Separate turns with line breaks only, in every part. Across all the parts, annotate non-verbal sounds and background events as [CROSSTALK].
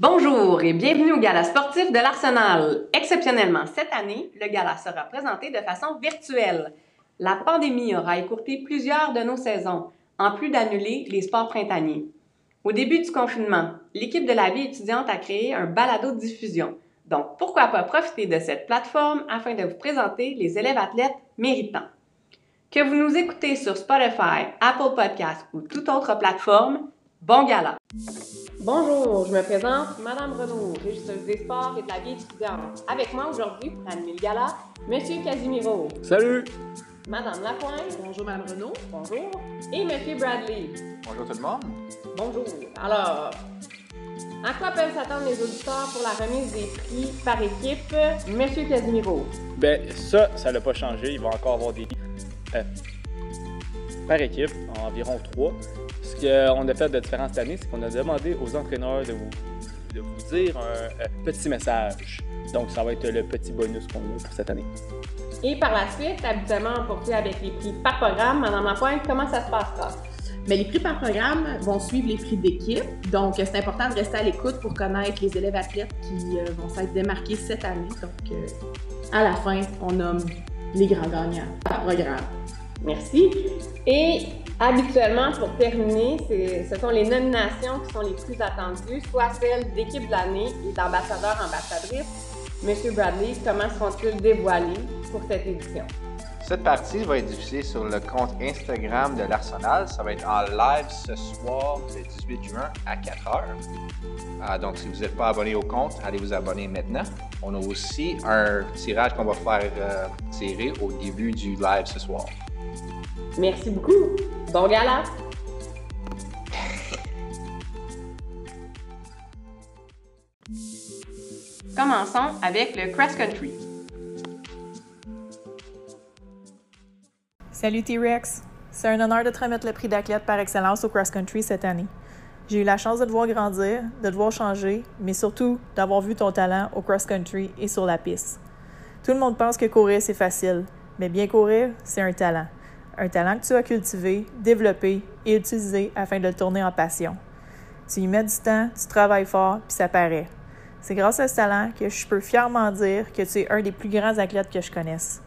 Bonjour et bienvenue au Gala sportif de l'Arsenal. Exceptionnellement, cette année, le gala sera présenté de façon virtuelle. La pandémie aura écourté plusieurs de nos saisons, en plus d'annuler les sports printaniers. Au début du confinement, l'équipe de la vie étudiante a créé un balado de diffusion. Donc, pourquoi pas profiter de cette plateforme afin de vous présenter les élèves athlètes méritants. Que vous nous écoutez sur Spotify, Apple Podcasts ou toute autre plateforme, bon gala! Bonjour, je me présente, Madame Renaud, régisseuse des sports et de la vie étudiante. Avec moi aujourd'hui pour animer le gala, Monsieur Casimiro.
Salut!
Madame Lapointe.
Bonjour, Madame Renaud.
Bonjour. Et Monsieur Bradley.
Bonjour tout le monde.
Bonjour. Alors, à quoi peuvent s'attendre les auditeurs pour la remise des prix par équipe, Monsieur Casimiro?
Ben, ça, ça n'a pas changé. Il va encore avoir des euh, par équipe, environ trois. Ce qu'on a fait de différent cette année, c'est qu'on a demandé aux entraîneurs de vous, de vous dire un, un petit message. Donc, ça va être le petit bonus qu'on a pour cette année.
Et par la suite, habituellement, on poursuit avec les prix par programme. Madame Lapointe, comment ça se passera?
Mais les prix par programme vont suivre les prix d'équipe. Donc, c'est important de rester à l'écoute pour connaître les élèves athlètes qui euh, vont s'être démarqués cette année. Donc, euh, à la fin, on nomme les grands gagnants par programme.
Merci. Et habituellement, pour terminer, ce sont les nominations qui sont les plus attendues, soit celles d'équipe de l'année et d'ambassadeurs-ambassadrices. Monsieur Bradley, comment seront-ils dévoilés pour cette édition?
Cette partie va être diffusée sur le compte Instagram de l'Arsenal. Ça va être en live ce soir, le 18 juin, à 4 h. Ah, donc, si vous n'êtes pas abonné au compte, allez vous abonner maintenant. On a aussi un tirage qu'on va faire euh, tirer au début du live ce soir.
Merci beaucoup. Bon gala! Commençons avec le cross country.
Salut T-Rex! C'est un honneur de te remettre le prix d'athlète par excellence au cross country cette année. J'ai eu la chance de te voir grandir, de te voir changer, mais surtout d'avoir vu ton talent au cross country et sur la piste. Tout le monde pense que courir c'est facile, mais bien courir, c'est un talent. Un talent que tu as cultivé, développé et utilisé afin de le tourner en passion. Tu y mets du temps, tu travailles fort, puis ça paraît. C'est grâce à ce talent que je peux fièrement dire que tu es un des plus grands athlètes que je connaisse.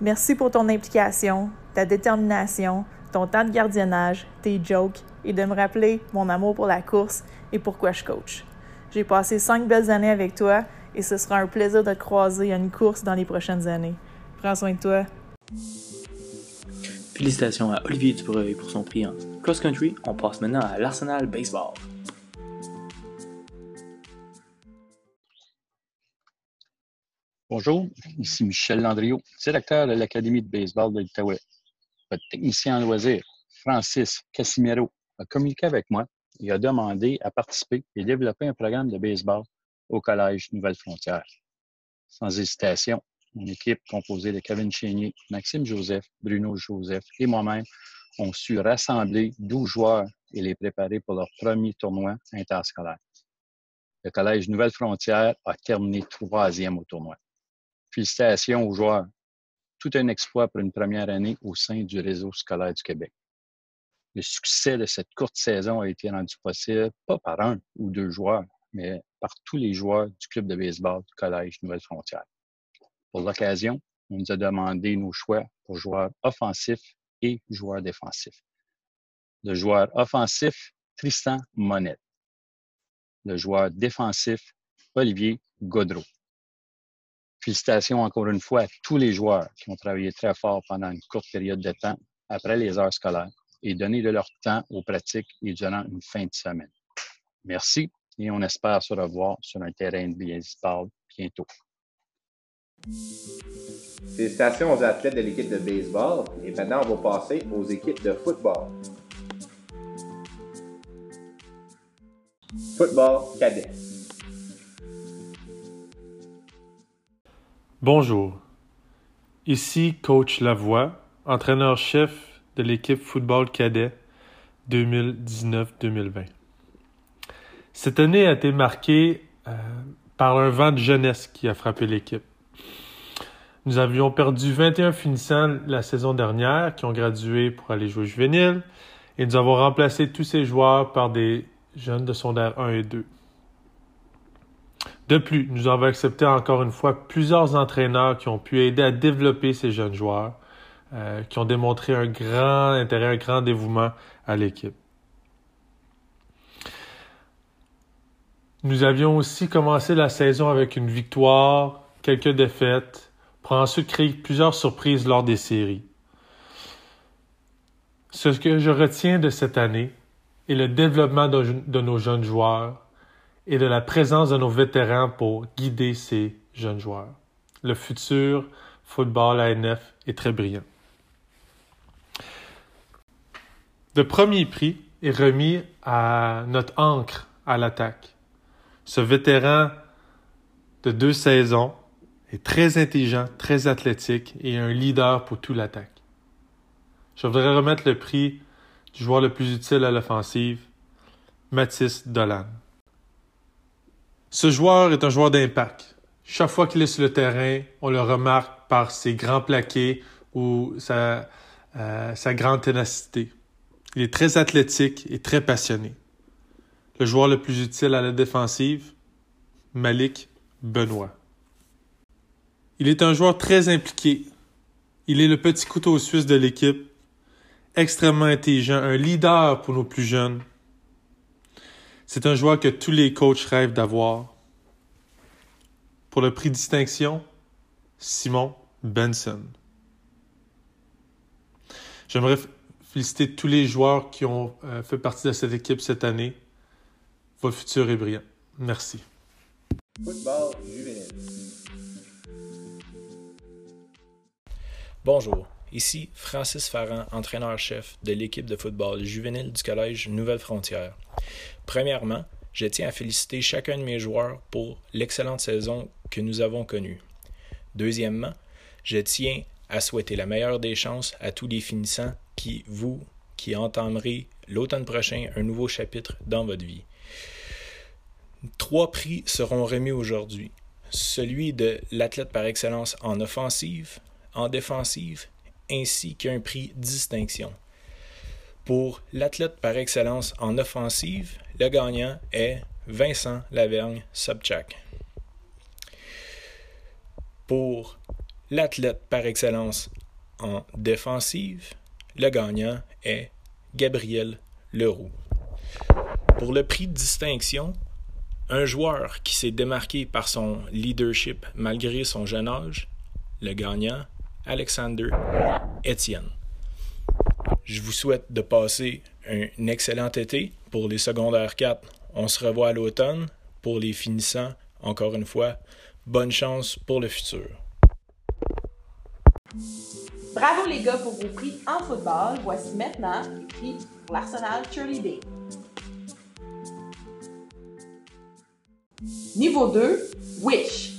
Merci pour ton implication, ta détermination, ton temps de gardiennage, tes jokes et de me rappeler mon amour pour la course et pourquoi je coach. J'ai passé cinq belles années avec toi et ce sera un plaisir de te croiser à une course dans les prochaines années. Prends soin de toi.
Félicitations à Olivier Dubreuil pour son prix en cross-country. On passe maintenant à l'Arsenal Baseball.
Bonjour, ici Michel Landriot, directeur de l'Académie de baseball de l'Outaouais. Votre technicien en loisirs, Francis Casimiro, a communiqué avec moi et a demandé à participer et développer un programme de baseball au Collège Nouvelle-Frontière. Sans hésitation, mon équipe composée de Kevin Chénier, Maxime Joseph, Bruno Joseph et moi-même ont su rassembler 12 joueurs et les préparer pour leur premier tournoi interscolaire. Le Collège Nouvelle-Frontière a terminé troisième au tournoi. Félicitations aux joueurs. Tout un exploit pour une première année au sein du réseau scolaire du Québec. Le succès de cette courte saison a été rendu possible pas par un ou deux joueurs, mais par tous les joueurs du club de baseball du Collège Nouvelle-Frontière. Pour l'occasion, on nous a demandé nos choix pour joueurs offensifs et joueurs défensifs. Le joueur offensif, Tristan Monette. Le joueur défensif, Olivier Godreau. Félicitations encore une fois à tous les joueurs qui ont travaillé très fort pendant une courte période de temps après les heures scolaires et donné de leur temps aux pratiques et durant une fin de semaine. Merci et on espère se revoir sur un terrain de baseball bientôt.
Félicitations aux athlètes de l'équipe de baseball et maintenant on va passer aux équipes de football. Football cadet.
Bonjour, ici Coach Lavoie, entraîneur-chef de l'équipe football cadet 2019-2020. Cette année a été marquée euh, par un vent de jeunesse qui a frappé l'équipe. Nous avions perdu 21 finissants la saison dernière qui ont gradué pour aller jouer juvénile et nous avons remplacé tous ces joueurs par des jeunes de secondaire 1 et 2. De plus, nous avons accepté encore une fois plusieurs entraîneurs qui ont pu aider à développer ces jeunes joueurs, euh, qui ont démontré un grand intérêt, un grand dévouement à l'équipe. Nous avions aussi commencé la saison avec une victoire, quelques défaites, pour ensuite créer plusieurs surprises lors des séries. Ce que je retiens de cette année est le développement de, nos jeunes joueurs et de la présence de nos vétérans pour guider ces jeunes joueurs. Le futur football ANF est très brillant. Le premier prix est remis à notre ancre à l'attaque. Ce vétéran de deux saisons est très intelligent, très athlétique et un leader pour tout l'attaque. Je voudrais remettre le prix du joueur le plus utile à l'offensive, Mathis Dolan. Ce joueur est un joueur d'impact. Chaque fois qu'il est sur le terrain, on le remarque par ses grands plaqués ou sa, euh, sa grande ténacité. Il est très athlétique et très passionné. Le joueur le plus utile à la défensive, Malik Benoît. Il est un joueur très impliqué. Il est le petit couteau suisse de l'équipe, extrêmement intelligent, un leader pour nos plus jeunes. C'est un joueur que tous les coachs rêvent d'avoir. Pour le prix distinction, Simon Benson. J'aimerais féliciter tous les joueurs qui ont euh, fait partie de cette équipe cette année. Votre futur est brillant. Merci.
Football.
Bonjour, ici Francis Farran, entraîneur-chef de l'équipe de football juvénile du Collège Nouvelle-Frontière. Premièrement, je tiens à féliciter chacun de mes joueurs pour l'excellente saison que nous avons connue. Deuxièmement, je tiens à souhaiter la meilleure des chances à tous les finissants qui, vous, qui entamerez l'automne prochain un nouveau chapitre dans votre vie. Trois prix seront remis aujourd'hui. Celui de l'athlète par excellence en offensive, en défensive, ainsi qu'un prix distinction. Pour l'athlète par excellence en offensive, le gagnant est Vincent Lavergne Sobchak. Pour l'athlète par excellence en défensive, le gagnant est Gabriel Leroux. Pour le prix distinction, un joueur qui s'est démarqué par son leadership malgré son jeune âge, le gagnant, Alexander Etienne. Je vous souhaite de passer un excellent été pour les secondaires 4. On se revoit à l'automne. Pour les finissants, encore une fois, bonne chance pour le futur.
Bravo les gars pour vos prix en football. Voici maintenant les prix pour l'Arsenal Day. Niveau 2, Wish.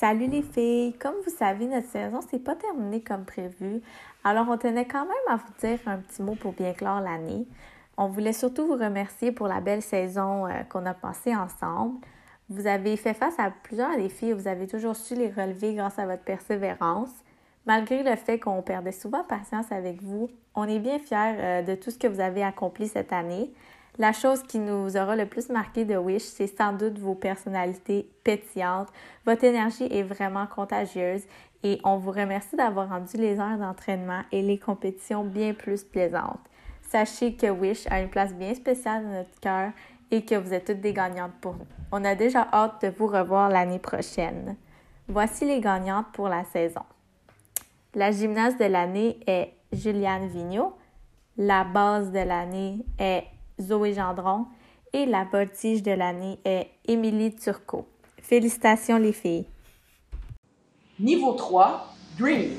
Salut les filles! Comme vous savez, notre saison s'est pas terminée comme prévu, alors on tenait quand même à vous dire un petit mot pour bien clore l'année. On voulait surtout vous remercier pour la belle saison euh, qu'on a passée ensemble. Vous avez fait face à plusieurs défis et vous avez toujours su les relever grâce à votre persévérance. Malgré le fait qu'on perdait souvent patience avec vous, on est bien fiers euh, de tout ce que vous avez accompli cette année. La chose qui nous aura le plus marqué de Wish, c'est sans doute vos personnalités pétillantes. Votre énergie est vraiment contagieuse et on vous remercie d'avoir rendu les heures d'entraînement et les compétitions bien plus plaisantes. Sachez que Wish a une place bien spéciale dans notre cœur et que vous êtes toutes des gagnantes pour nous. On a déjà hâte de vous revoir l'année prochaine. Voici les gagnantes pour la saison. La gymnase de l'année est Juliane Vigneault. La base de l'année est Zoé Gendron et la voltige de l'année est Émilie Turcot. Félicitations les filles.
Niveau 3, Dream.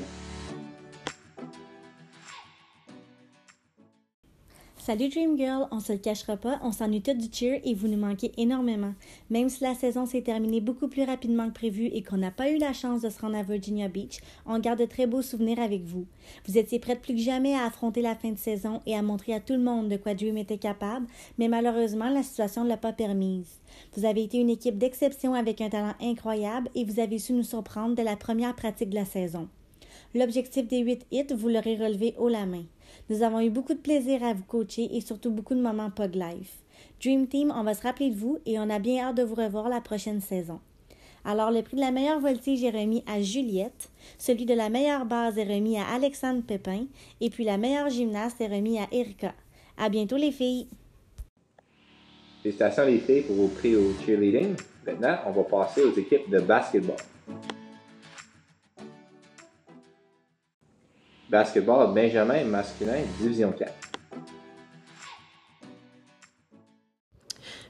Salut Dream Girl, on se le cachera pas, on s'ennuie tout du cheer et vous nous manquez énormément. Même si la saison s'est terminée beaucoup plus rapidement que prévu et qu'on n'a pas eu la chance de se rendre à Virginia Beach, on garde de très beaux souvenirs avec vous. Vous étiez prête plus que jamais à affronter la fin de saison et à montrer à tout le monde de quoi Dream était capable, mais malheureusement la situation ne l'a pas permise. Vous avez été une équipe d'exception avec un talent incroyable et vous avez su nous surprendre dès la première pratique de la saison. L'objectif des 8 hits, vous l'aurez relevé haut la main. Nous avons eu beaucoup de plaisir à vous coacher et surtout beaucoup de moments Pug Life. Dream Team, on va se rappeler de vous et on a bien hâte de vous revoir la prochaine saison. Alors, le prix de la meilleure voltige est remis à Juliette, celui de la meilleure base est remis à Alexandre Pépin, et puis la meilleure gymnaste est remis à Erika. À bientôt, les filles!
Félicitations les filles pour vos prix au cheerleading. Maintenant, on va passer aux équipes de basketball. Basketball Benjamin masculin, division 4.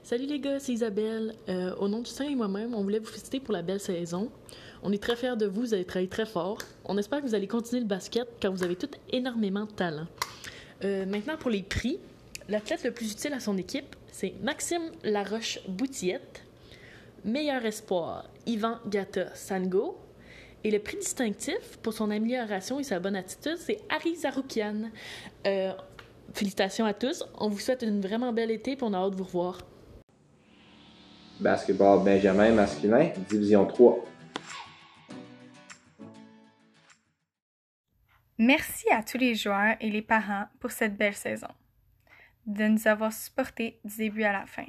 Salut les gars, c'est Isabelle. Euh, au nom du Saint et moi-même, on voulait vous féliciter pour la belle saison. On est très fiers de vous, vous avez travaillé très fort. On espère que vous allez continuer le basket car vous avez tout énormément de talent. Euh, maintenant pour les prix, l'athlète le plus utile à son équipe, c'est Maxime Laroche-Boutillette. Meilleur espoir, Ivan Gata Sango. Et le prix distinctif pour son amélioration et sa bonne attitude, c'est Harry Zaroukian. Euh, félicitations à tous. On vous souhaite une vraiment belle été et on a hâte de vous revoir.
Basketball Benjamin masculin, division 3.
Merci à tous les joueurs et les parents pour cette belle saison, de nous avoir supportés du début à la fin.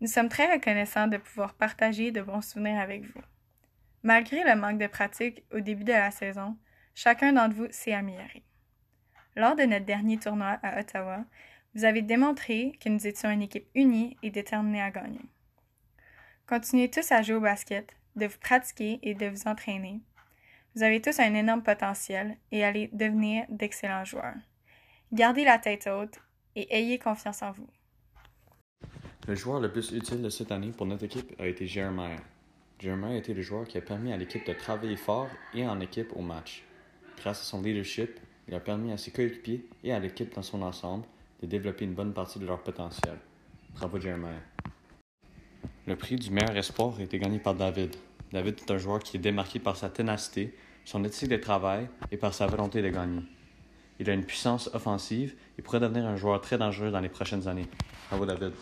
Nous sommes très reconnaissants de pouvoir partager de bons souvenirs avec vous. Malgré le manque de pratique au début de la saison, chacun d'entre vous s'est amélioré. Lors de notre dernier tournoi à Ottawa, vous avez démontré que nous étions une équipe unie et déterminée à gagner. Continuez tous à jouer au basket, de vous pratiquer et de vous entraîner. Vous avez tous un énorme potentiel et allez devenir d'excellents joueurs. Gardez la tête haute et ayez confiance en vous.
Le joueur le plus utile de cette année pour notre équipe a été Jeremiah. Jeremiah a été le joueur qui a permis à l'équipe de travailler fort et en équipe au match. Grâce à son leadership, il a permis à ses coéquipiers et à l'équipe dans son ensemble de développer une bonne partie de leur potentiel. Bravo Jeremiah. Le prix du meilleur espoir a été gagné par David. David est un joueur qui est démarqué par sa ténacité, son éthique de travail et par sa volonté de gagner. Il a une puissance offensive et pourrait devenir un joueur très dangereux dans les prochaines années. Bravo David.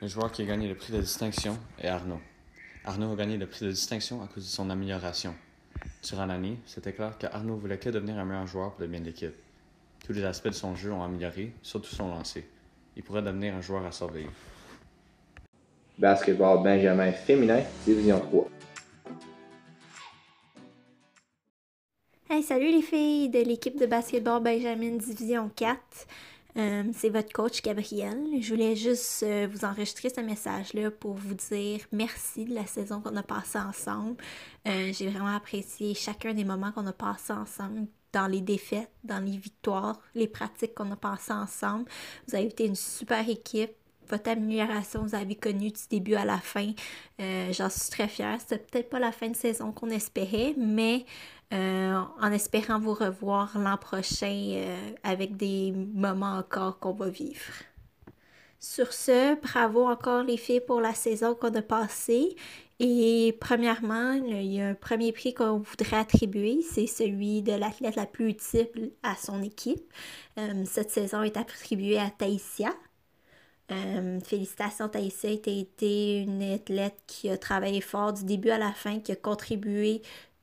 Le joueur qui a gagné le prix de distinction est Arnaud. Arnaud a gagné le prix de distinction à cause de son amélioration. Durant l'année, c'était clair qu'Arnaud voulait que devenir un meilleur joueur pour le bien de l'équipe. Tous les aspects de son jeu ont amélioré, surtout son lancer. Il pourrait devenir un joueur à surveiller.
Basketball Benjamin féminin, division 3.
Hey, salut les filles de l'équipe de basketball Benjamin Division 4. Euh, c'est votre coach Gabriel. Je voulais juste euh, vous enregistrer ce message-là pour vous dire merci de la saison qu'on a passée ensemble. Euh, J'ai vraiment apprécié chacun des moments qu'on a passés ensemble dans les défaites, dans les victoires, les pratiques qu'on a passées ensemble. Vous avez été une super équipe votre amélioration, vous avez connu du début à la fin. J'en suis très fière. C'était peut-être pas la fin de saison qu'on espérait, mais euh, en espérant vous revoir l'an prochain euh, avec des moments encore qu'on va vivre. Sur ce, bravo encore les filles pour la saison qu'on a passée. Et premièrement, il y a un premier prix qu'on voudrait attribuer, c'est celui de l'athlète la plus utile à son équipe. Euh, cette saison est attribuée à Taïsia. Félicitations Taïsia, tu as été une athlète qui a travaillé fort du début à la fin, qui a contribué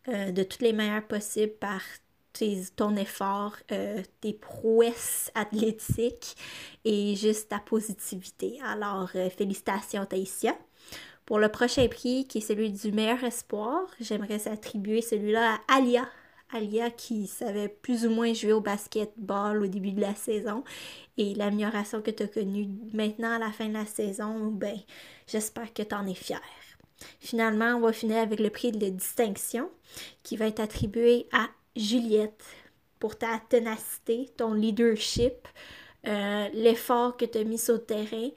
euh, de toutes les manières possibles par ton effort, euh, tes prouesses athlétiques et juste ta positivité. Alors, félicitations Taïsia. Pour le prochain prix, qui est celui du meilleur espoir, j'aimerais attribuer celui-là à Alia. Alia qui savait plus ou moins jouer au basketball au début de la saison et l'amélioration que tu as connue maintenant à la fin de la saison, ben, j'espère que tu en es fier. Finalement, on va finir avec le prix de distinction qui va être attribué à Juliette pour ta ténacité, ton leadership, euh, l'effort que tu as mis sur le terrain,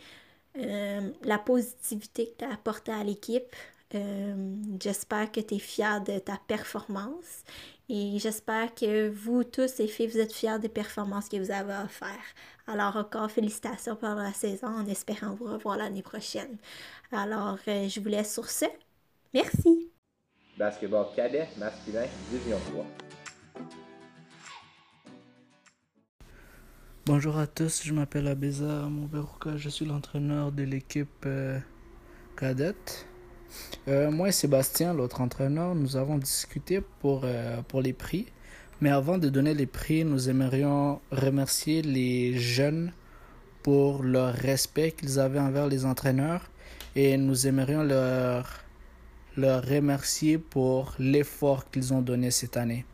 euh, la positivité que tu as apportée à l'équipe. Euh, j'espère que tu es fier de ta performance et j'espère que vous tous, les filles, vous êtes fiers des performances que vous avez faire. Alors encore félicitations pour la saison en espérant vous revoir l'année prochaine. Alors euh, je vous laisse sur ce. Merci.
Basketball cadet masculin, division 3.
Bonjour à tous, je m'appelle Abeza Mouberouka, je suis l'entraîneur de l'équipe euh, cadette. Euh, moi et Sébastien, l'autre entraîneur, nous avons discuté pour, pour les prix. Mais avant de donner les prix, nous aimerions remercier les jeunes pour leur respect qu'ils avaient envers les entraîneurs et nous aimerions leur, leur remercier pour l'effort qu'ils ont donné cette année.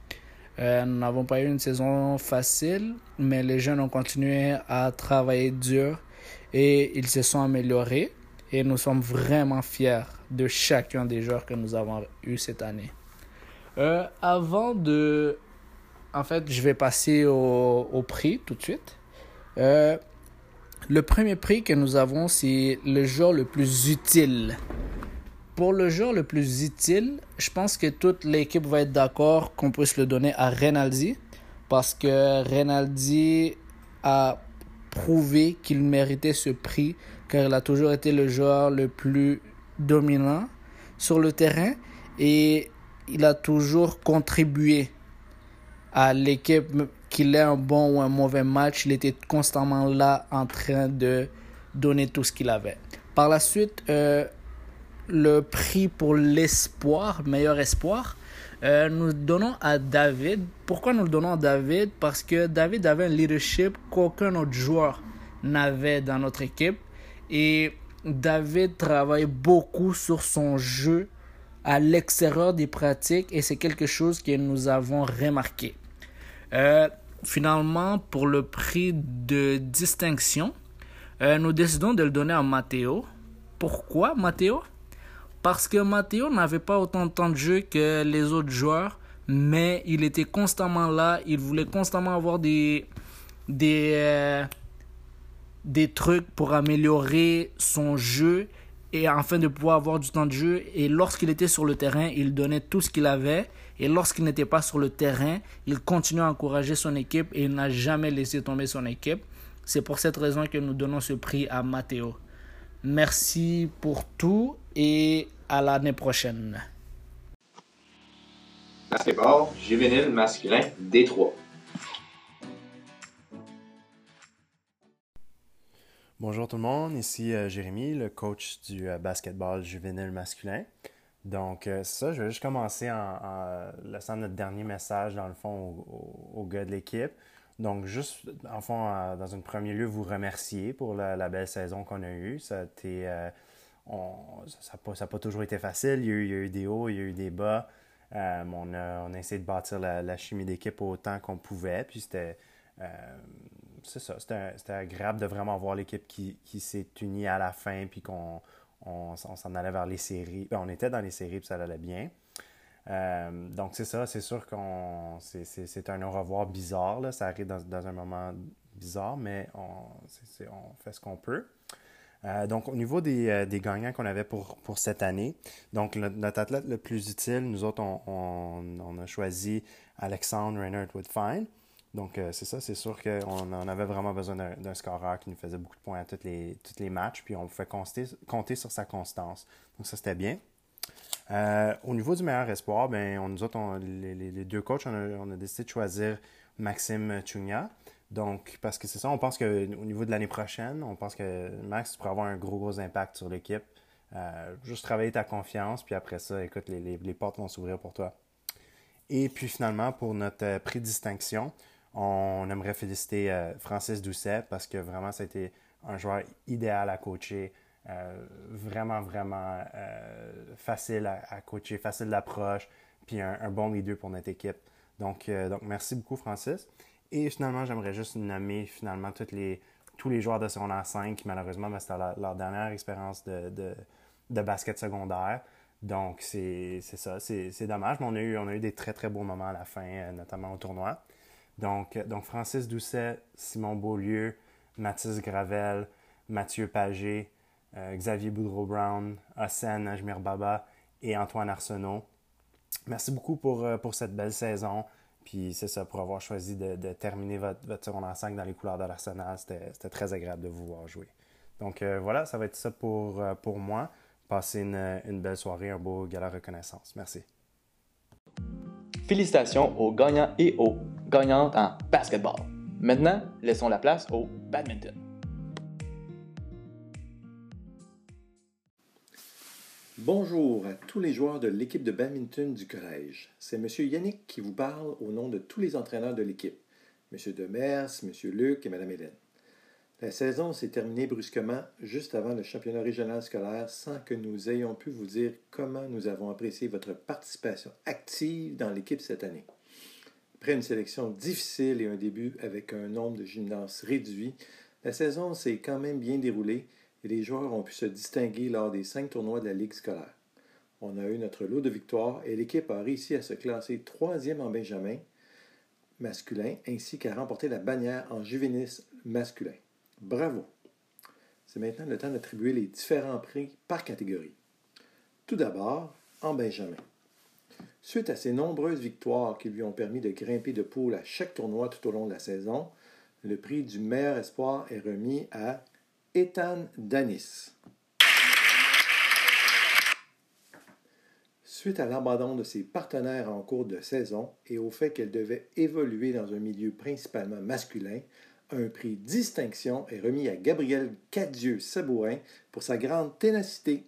Euh, nous n'avons pas eu une saison facile, mais les jeunes ont continué à travailler dur et ils se sont améliorés. Et nous sommes vraiment fiers de chacun des joueurs que nous avons eu cette année. Euh, avant de... En fait, je vais passer au, prix tout de suite. Euh, le premier prix que nous avons, c'est le joueur le plus utile. Pour le joueur le plus utile, je pense que toute l'équipe va être d'accord qu'on puisse le donner à Renaldi. Parce que Renaldi a prouvé qu'il méritait ce prix car il a toujours été le joueur le plus dominant sur le terrain et il a toujours contribué à l'équipe qu'il ait un bon ou un mauvais match, il était constamment là en train de donner tout ce qu'il avait. Par la suite, euh, le prix pour l'espoir, meilleur espoir, euh, nous le donnons à David. Pourquoi nous le donnons à David? Parce que David avait un leadership qu'aucun autre joueur n'avait dans notre équipe. Et David travaille beaucoup sur son jeu à l'extérieur des pratiques et c'est quelque chose que nous avons remarqué. Euh, finalement, pour le prix de distinction, euh, nous décidons de le donner à Matteo. Pourquoi Matteo? Parce que Matteo n'avait pas autant de temps de jeu que les autres joueurs, mais il était constamment là, il voulait constamment avoir des, des, euh, des trucs pour améliorer son jeu et afin de pouvoir avoir du temps de jeu. Et lorsqu'il était sur le terrain, il donnait tout ce qu'il avait. Et lorsqu'il n'était pas sur le terrain, il continuait à encourager son équipe et il n'a jamais laissé tomber son équipe. C'est pour cette raison que nous donnons ce prix à Matteo. Merci pour tout et à l'année prochaine.
Basketball juvénile masculin D3.
Bonjour tout le monde, ici euh, Jérémy, le coach du euh, basketball juvénile masculin. Donc, euh, ça, je vais juste commencer en, laissant notre dernier message, dans le fond, aux au, gars de l'équipe. Donc, juste, en fond, dans un premier lieu, vous remercier pour la, belle saison qu'on a eue. Ça n'a pas, toujours été facile. Il y, a eu, des hauts, il y a eu des bas. on, a, on essayé de bâtir la, la chimie d'équipe autant qu'on pouvait. Puis, c'était c'est ça, c'était agréable de vraiment voir l'équipe qui, qui s'est unie à la fin, puis qu'on on, on s'en allait vers les séries. Ben, on était dans les séries, puis ça allait bien. Euh, donc, c'est ça, c'est sûr qu'on c'est un au revoir bizarre. Là. Ça arrive dans, dans, un moment bizarre, mais on, on fait ce qu'on peut. Euh, donc, au niveau des, euh, des gagnants qu'on avait pour, pour cette année, donc notre athlète le plus utile, nous autres, on, on, on a choisi Alexandre Reinhardt Woodfine. Donc, euh, c'est ça, c'est sûr qu'on avait vraiment besoin d'un scoreur qui nous faisait beaucoup de points à tous les, tous les matchs, puis on pouvait compter, compter sur sa constance. Donc, ça, c'était bien. Euh, au niveau du meilleur espoir, ben, on, nous les, les, deux coachs, on a, on a, décidé de choisir Maxime Chugna. Donc, parce que c'est ça, on pense qu'au niveau de l'année prochaine, on pense que Max pourrait avoir un gros, gros impact sur l'équipe. Euh, juste travailler ta confiance, puis après ça, écoute, les, les, les portes vont s'ouvrir pour toi. Et puis finalement, pour notre euh, prix distinction, on aimerait féliciter euh, Francis Doucet parce que vraiment, ça a été un joueur idéal à coacher. Euh, vraiment, vraiment euh, facile à, coacher, facile d'approche, puis un, bon leader pour notre équipe. Donc, merci beaucoup, Francis. Et finalement, j'aimerais juste nommer finalement tous les joueurs de secondaire 5 qui, malheureusement, ben, c'était leur, dernière expérience de, basket secondaire. Donc, c'est ça, c'est dommage, mais on a, eu, on a eu des très, très beaux moments à la fin, notamment au tournoi. Donc, donc Francis Doucet, Simon Beaulieu, Mathis Gravel, Mathieu Pagé, euh, Xavier Boudreau-Brown, Hossein Ajmir Baba et Antoine Arsenault. Merci beaucoup pour, euh, pour cette belle saison. Puis c'est ça, pour avoir choisi de, de terminer votre, votre secondaire 5 dans les couleurs de l'Arsenal, c'était très agréable de vous voir jouer. Donc euh, voilà, ça va être ça pour, euh, pour moi. Passez une, une belle soirée, un beau gala reconnaissance. Merci.
Félicitations aux gagnants et aux gagnantes en basketball. Maintenant, laissons la place au badminton.
Bonjour à tous les joueurs de l'équipe de badminton du collège. C'est M. Yannick qui vous parle au nom de tous les entraîneurs de l'équipe, M. Demers, M. Luc et Mme Hélène. La saison s'est terminée brusquement juste avant le championnat régional scolaire sans que nous ayons pu vous dire comment nous avons apprécié votre participation active dans l'équipe cette année. Après une sélection difficile et un début avec un nombre de gymnases réduit, la saison s'est quand même bien déroulée et les joueurs ont pu se distinguer lors des cinq tournois de la Ligue scolaire. On a eu notre lot de victoires et l'équipe a réussi à se classer troisième en Benjamin masculin ainsi qu'à remporter la bannière en juvénile masculin. Bravo! C'est maintenant le temps d'attribuer les différents prix par catégorie. Tout d'abord, en Benjamin. Suite à ses nombreuses victoires qui lui ont permis de grimper de poule à chaque tournoi tout au long de la saison, le prix du meilleur espoir est remis à Ethan Danis. Suite à l'abandon de ses partenaires en cours de saison et au fait qu'elle devait évoluer dans un milieu principalement masculin, un prix distinction est remis à Gabriel Cadieux-Sabourin pour sa grande ténacité.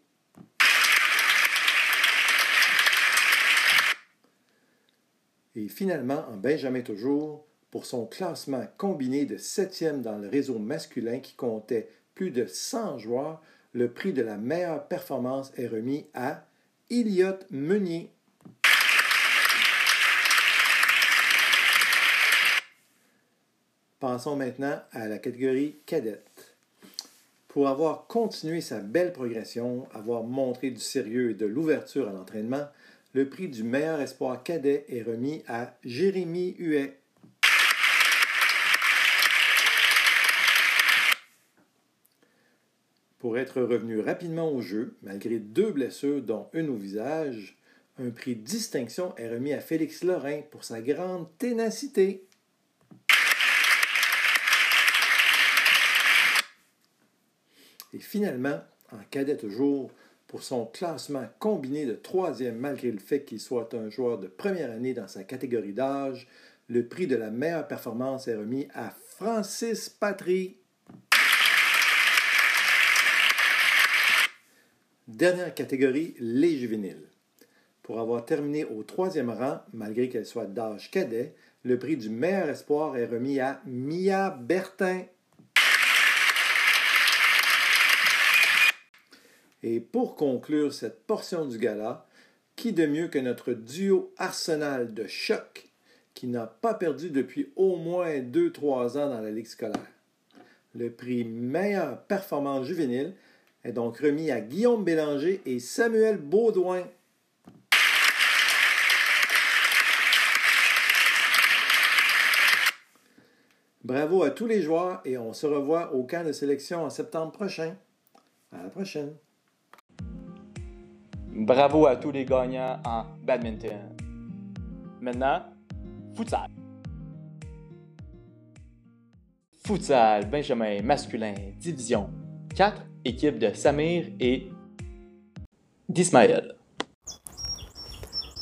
Et finalement, en Benjamin toujours, pour son classement combiné de septième dans le réseau masculin qui comptait plus de 100 joueurs, le prix de la meilleure performance est remis à Iliot Meunier. Passons maintenant à la catégorie cadette. Pour avoir continué sa belle progression, avoir montré du sérieux et de l'ouverture à l'entraînement, le prix du meilleur espoir cadet est remis à Jérémy Huet. Pour être revenu rapidement au jeu, malgré deux blessures dont une au visage, un prix distinction est remis à Félix Lorrain pour sa grande ténacité. Et finalement, en cadet toujours, pour son classement combiné de troisième malgré le fait qu'il soit un joueur de première année dans sa catégorie d'âge, le prix de la meilleure performance est remis à Francis Patry. Dernière catégorie, les juvéniles. Pour avoir terminé au troisième rang, malgré qu'elle soit d'âge cadet, le prix du meilleur espoir est remis à Mia Bertin. Et pour conclure cette portion du gala, qui de mieux que notre duo Arsenal de choc qui n'a pas perdu depuis au moins 2-3 ans dans la Ligue scolaire? Le prix meilleure performance juvénile est donc remis à Guillaume Bélanger et Samuel Baudouin. Bravo à tous les joueurs et on se revoit au camp de sélection en septembre prochain. À la prochaine.
Bravo à tous les gagnants en badminton. Maintenant, futsal. Futsal Benjamin masculin, division 4, équipe de Samir et d'Ismaël.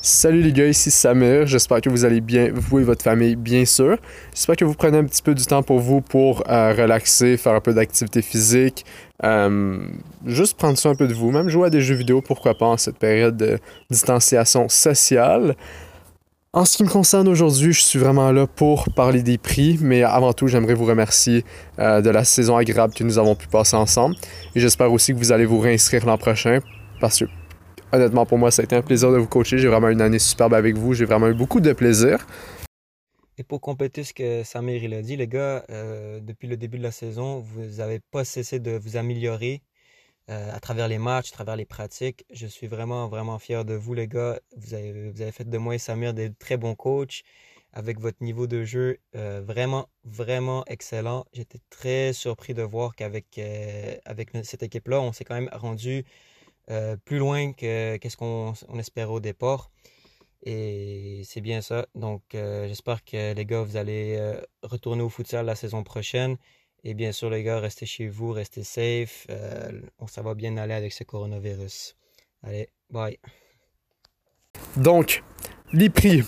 Salut les gars, ici Samir. J'espère que vous allez bien, vous et votre famille, bien sûr. J'espère que vous prenez un petit peu du temps pour vous pour euh, relaxer, faire un peu d'activité physique, euh, juste prendre soin un peu de vous, même jouer à des jeux vidéo, pourquoi pas, en cette période de distanciation sociale. En ce qui me concerne aujourd'hui, je suis vraiment là pour parler des prix, mais avant tout, j'aimerais vous remercier euh, de la saison agréable que nous avons pu passer ensemble. Et j'espère aussi que vous allez vous réinscrire l'an prochain, parce que honnêtement, pour moi, ça a été un plaisir de vous coacher. J'ai vraiment eu une année superbe avec vous. J'ai vraiment eu beaucoup de plaisir.
Et pour compléter ce que Samir il a dit, les gars, euh, depuis le début de la saison, vous n'avez pas cessé de vous améliorer euh, à travers les matchs, à travers les pratiques. Je suis vraiment, vraiment fier de vous, les gars. Vous avez, fait de moi et Samir des très bons coachs avec votre niveau de jeu euh, vraiment, vraiment excellent. J'étais très surpris de voir qu'avec avec cette équipe-là, on s'est quand même rendu plus loin que qu'est-ce qu'on on espérait au départ. Et c'est bien ça. Donc, euh, j'espère que les gars, vous allez euh, retourner au futsal la saison prochaine. Et bien sûr, les gars, restez chez vous, restez safe. Euh, ça va bien aller avec ce coronavirus. Allez, bye.
Donc, les prix.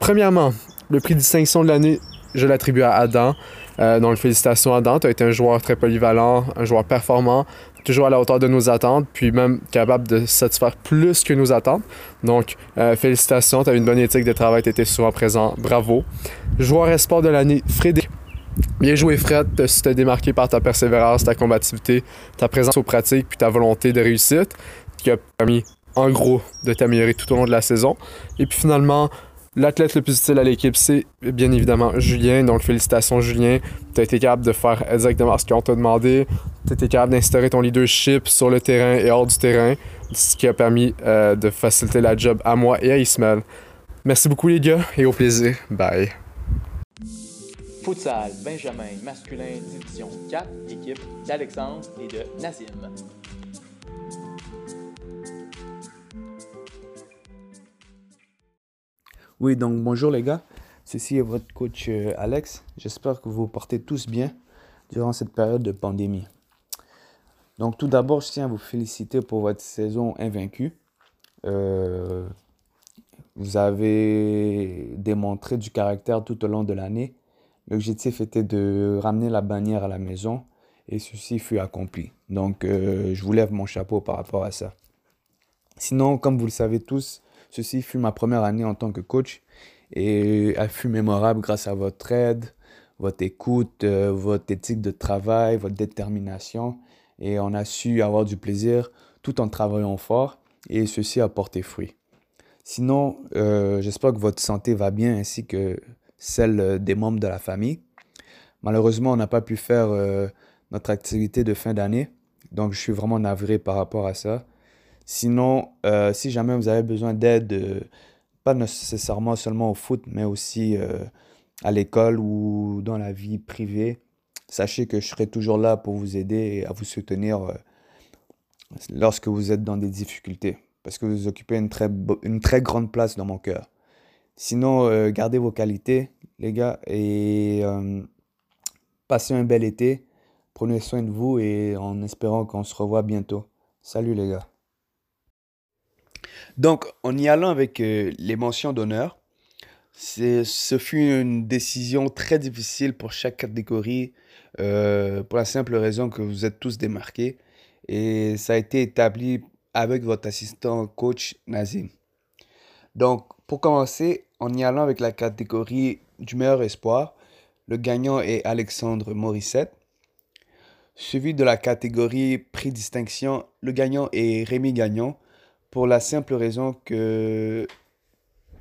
Premièrement, le prix distinction de l'année, je l'attribue à Adam. Euh, donc, félicitations Adam, tu as été un joueur très polyvalent, un joueur performant, toujours à la hauteur de nos attentes, puis même capable de satisfaire plus que nos attentes. Donc, euh, félicitations, tu as une bonne éthique de travail, tu étais souvent présent, bravo. Joueur espoir de l'année, Frédéric. Bien joué Fred, tu t'es démarqué par ta persévérance, ta combativité, ta présence aux pratiques, puis ta volonté de réussite, qui a permis en gros de t'améliorer tout au long de la saison. Et puis finalement, L'athlète le plus utile à l'équipe, c'est bien évidemment Julien. Donc, félicitations, Julien. Tu as été capable de faire exactement ce qu'on t'a demandé. Tu as été capable d'instaurer ton leadership sur le terrain et hors du terrain, ce qui a permis euh, de faciliter la job à moi et à Ismaël. Merci beaucoup, les gars, et au plaisir. Bye.
Futsal Benjamin masculin division 4, équipe d'Alexandre et de Nazim.
Oui, donc bonjour les gars. Ceci est votre coach euh, Alex. J'espère que vous vous portez tous bien durant cette période de pandémie. Donc tout d'abord, je tiens à vous féliciter pour votre saison invaincue. Euh, vous avez démontré du caractère tout au long de l'année. L'objectif était de ramener la bannière à la maison et ceci fut accompli. Donc euh, je vous lève mon chapeau par rapport à ça. Sinon, comme vous le savez tous, Ceci fut ma première année en tant que coach et elle fut mémorable grâce à votre aide, votre écoute, euh, votre éthique de travail, votre détermination. Et on a su avoir du plaisir tout en travaillant fort et ceci a porté fruit. Sinon, euh, j'espère que votre santé va bien ainsi que celle des membres de la famille. Malheureusement, on n'a pas pu faire euh, notre activité de fin d'année, donc je suis vraiment navré par rapport à ça. Sinon, euh, si jamais vous avez besoin d'aide, euh, pas nécessairement seulement au foot, mais aussi euh, à l'école ou dans la vie privée, sachez que je serai toujours là pour vous aider et à vous soutenir lorsque vous êtes dans des difficultés, parce que vous occupez une très, une très grande place dans mon cœur. Sinon, gardez vos qualités, les gars, et passez un bel été. Prenez soin de vous et en espérant qu'on se revoit bientôt. Salut les gars. Donc, en y allant avec euh, les mentions d'honneur, ce fut une décision très difficile pour chaque catégorie, euh, pour la simple raison que vous êtes tous démarqués. Et ça a été établi avec votre assistant coach Nazim. Donc, pour commencer, en y allant avec la catégorie du meilleur espoir, le gagnant est Alexandre Morissette. Suivi de la catégorie prix distinction, le gagnant est Rémi Gagnon pour la simple raison que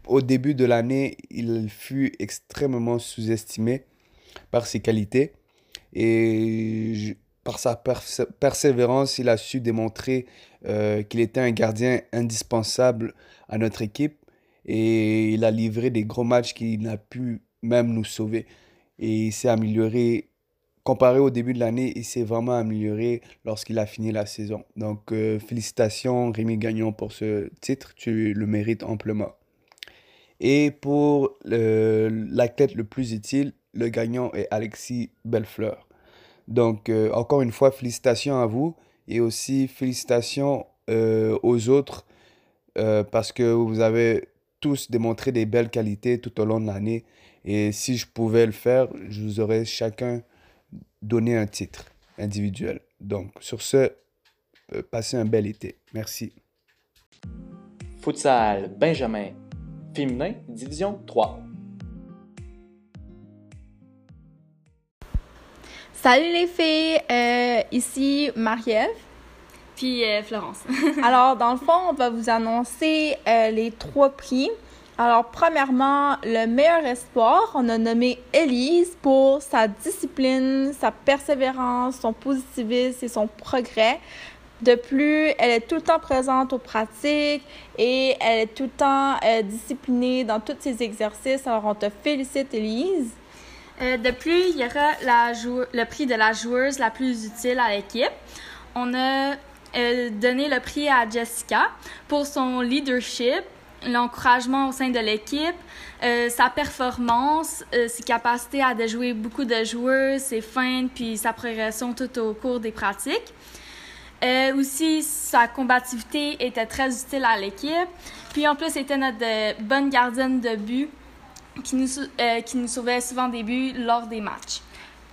au début de l'année, il fut extrêmement sous-estimé par ses qualités et par sa persévérance, il a su démontrer euh, qu'il était un gardien indispensable à notre équipe et il a livré des gros matchs qui n'a pu même nous sauver. Et il s'est amélioré comparé au début de l'année, il s'est vraiment amélioré lorsqu'il a fini la saison. Donc, euh, félicitations Rémi Gagnon pour ce titre, tu le mérites amplement. Et pour l'athlète le plus utile, le gagnant est Alexis Bellefleur. Donc, euh, encore une fois, félicitations à vous et aussi félicitations euh, aux autres parce que vous avez tous démontré des belles qualités tout au long de l'année. Et si je pouvais le faire, je vous aurais chacun donner un titre individuel. Donc, sur ce, euh, passez un bel été. Merci.
Futsal Benjamin, féminin, division 3.
Salut les filles, euh, ici Marie-Ève.
Puis euh, Florence. [LAUGHS]
Alors, dans le fond, on va vous annoncer les trois prix alors, premièrement, le meilleur espoir, on a nommé Elise pour sa discipline, sa persévérance, son positivisme et son progrès. De plus, elle est tout le temps présente aux pratiques et elle est tout le temps euh, disciplinée dans tous ses exercices. Alors, on te félicite, Elise.
Euh, de plus, il y aura le prix de la joueuse la plus utile à l'équipe. On a euh, donné le prix à Jessica pour son leadership, l'encouragement au sein de l'équipe, euh, sa performance, euh, ses capacités à déjouer beaucoup de joueurs, ses feintes, puis sa progression tout au cours des pratiques. Euh, aussi, sa combativité était très utile à l'équipe. Puis en plus, c'était notre bonne gardienne de but qui nous, qui nous sauvait souvent des buts lors des matchs.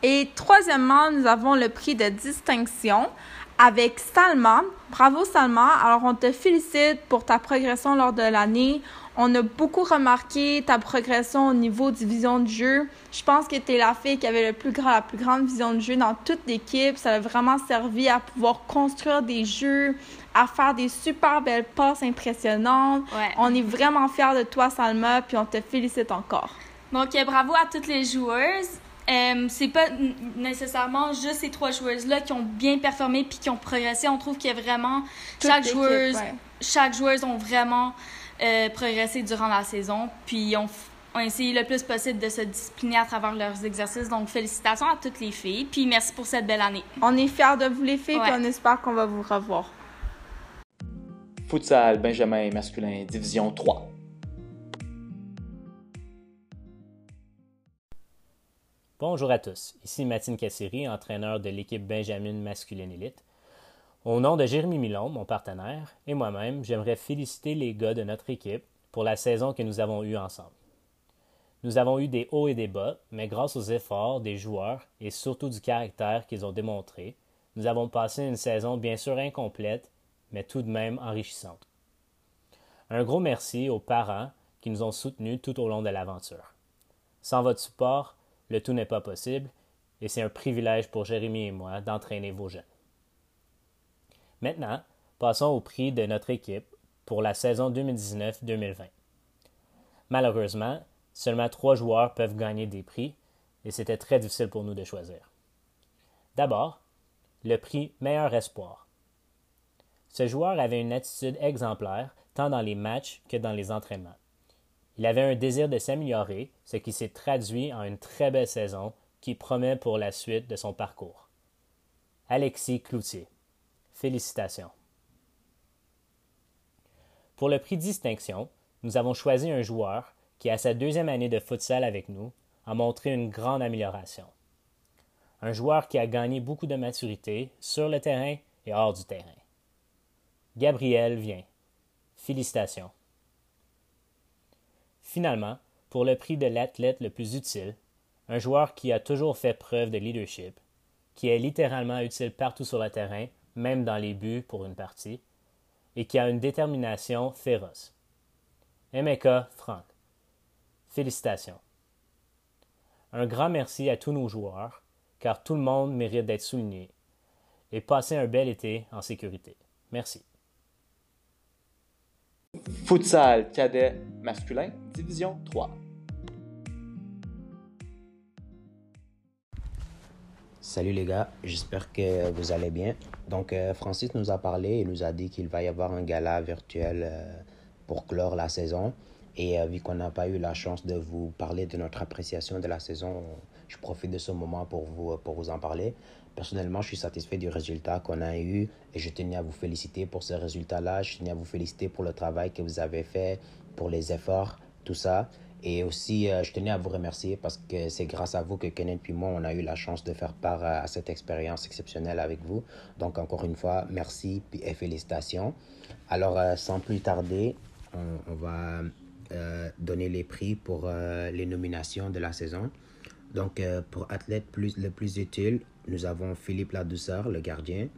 Et troisièmement, nous avons le prix de distinction avec Salma. Bravo Salma. Alors on te félicite pour ta progression lors de l'année. On a beaucoup remarqué ta progression au niveau de vision de jeu. Je pense que tu es la fille qui avait le plus grand, la plus grande vision de jeu dans toute l'équipe. Ça a vraiment servi à pouvoir construire des jeux, à faire des super belles passes impressionnantes. On est vraiment fiers de toi, Salma, puis on te félicite encore.
Donc, bravo à toutes les joueuses. Euh, c'est pas nécessairement juste ces trois joueuses-là qui ont bien performé puis qui ont progressé. On trouve qu'il y a vraiment chaque joueuse, chaque joueuse ont vraiment euh, progressé durant la saison. Puis ont, ont essayé le plus possible de se discipliner à travers leurs exercices. Donc félicitations à toutes les filles. Puis merci pour cette belle année.
On est fiers de vous les filles. Puis on espère qu'on va vous revoir.
Futsal Benjamin masculin division 3.
Bonjour à tous, ici Mathine Cassiri, entraîneur de l'équipe Benjamin masculine élite. Au nom de Jérémy Milon, mon partenaire, et moi-même, j'aimerais féliciter les gars de notre équipe pour la saison que nous avons eue ensemble. Nous avons eu des hauts et des bas, mais grâce aux efforts des joueurs et surtout du caractère qu'ils ont démontré, nous avons passé une saison bien sûr incomplète, mais tout de même enrichissante. Un gros merci aux parents qui nous ont soutenus tout au long de l'aventure. Sans votre support, le tout n'est pas possible et c'est un privilège pour Jérémy et moi d'entraîner vos jeunes. Maintenant, passons au prix de notre équipe pour la saison 2019-2020. Malheureusement, seulement trois joueurs peuvent gagner des prix et c'était très difficile pour nous de choisir. D'abord, le prix Meilleur Espoir. Ce joueur avait une attitude exemplaire tant dans les matchs que dans les entraînements. Il avait un désir de s'améliorer, ce qui s'est traduit en une très belle saison qui promet pour la suite de son parcours. Alexis Cloutier. Félicitations. Pour le prix distinction, nous avons choisi un joueur qui, à sa deuxième année de futsal avec nous, a montré une grande amélioration. Un joueur qui a gagné beaucoup de maturité sur le terrain et hors du terrain. Gabriel vient. Félicitations. Finalement, pour le prix de l'athlète le plus utile, un joueur qui a toujours fait preuve de leadership, qui est littéralement utile partout sur le terrain, même dans les buts pour une partie, et qui a une détermination féroce. Emeka Frank. Félicitations. Un grand merci à tous nos joueurs, car tout le monde mérite d'être souligné, et passez un bel été en sécurité. Merci.
Futsal cadet masculin, division 3.
Salut les gars, j'espère que vous allez bien. Donc euh, Francis nous a parlé et nous a dit qu'il va y avoir un gala virtuel euh, pour clore la saison. Et euh, vu qu'on n'a pas eu la chance de vous parler de notre appréciation de la saison, je profite de ce moment pour vous, pour vous en parler. Personnellement, je suis satisfait du résultat qu'on a eu et je tenais à vous féliciter pour ce résultat-là. Je tenais à vous féliciter pour le travail que vous avez fait, pour les efforts, tout ça. Et aussi, euh, je tenais à vous remercier parce que c'est grâce à vous que Kenneth puis moi, on a eu la chance de faire part à, cette expérience exceptionnelle avec vous. Donc, encore une fois, merci et félicitations. Alors, euh, sans plus tarder, on, va euh, donner les prix pour les nominations de la saison. Donc, pour athlète plus, le plus utile, nous avons Philippe Ladouceur, le gardien.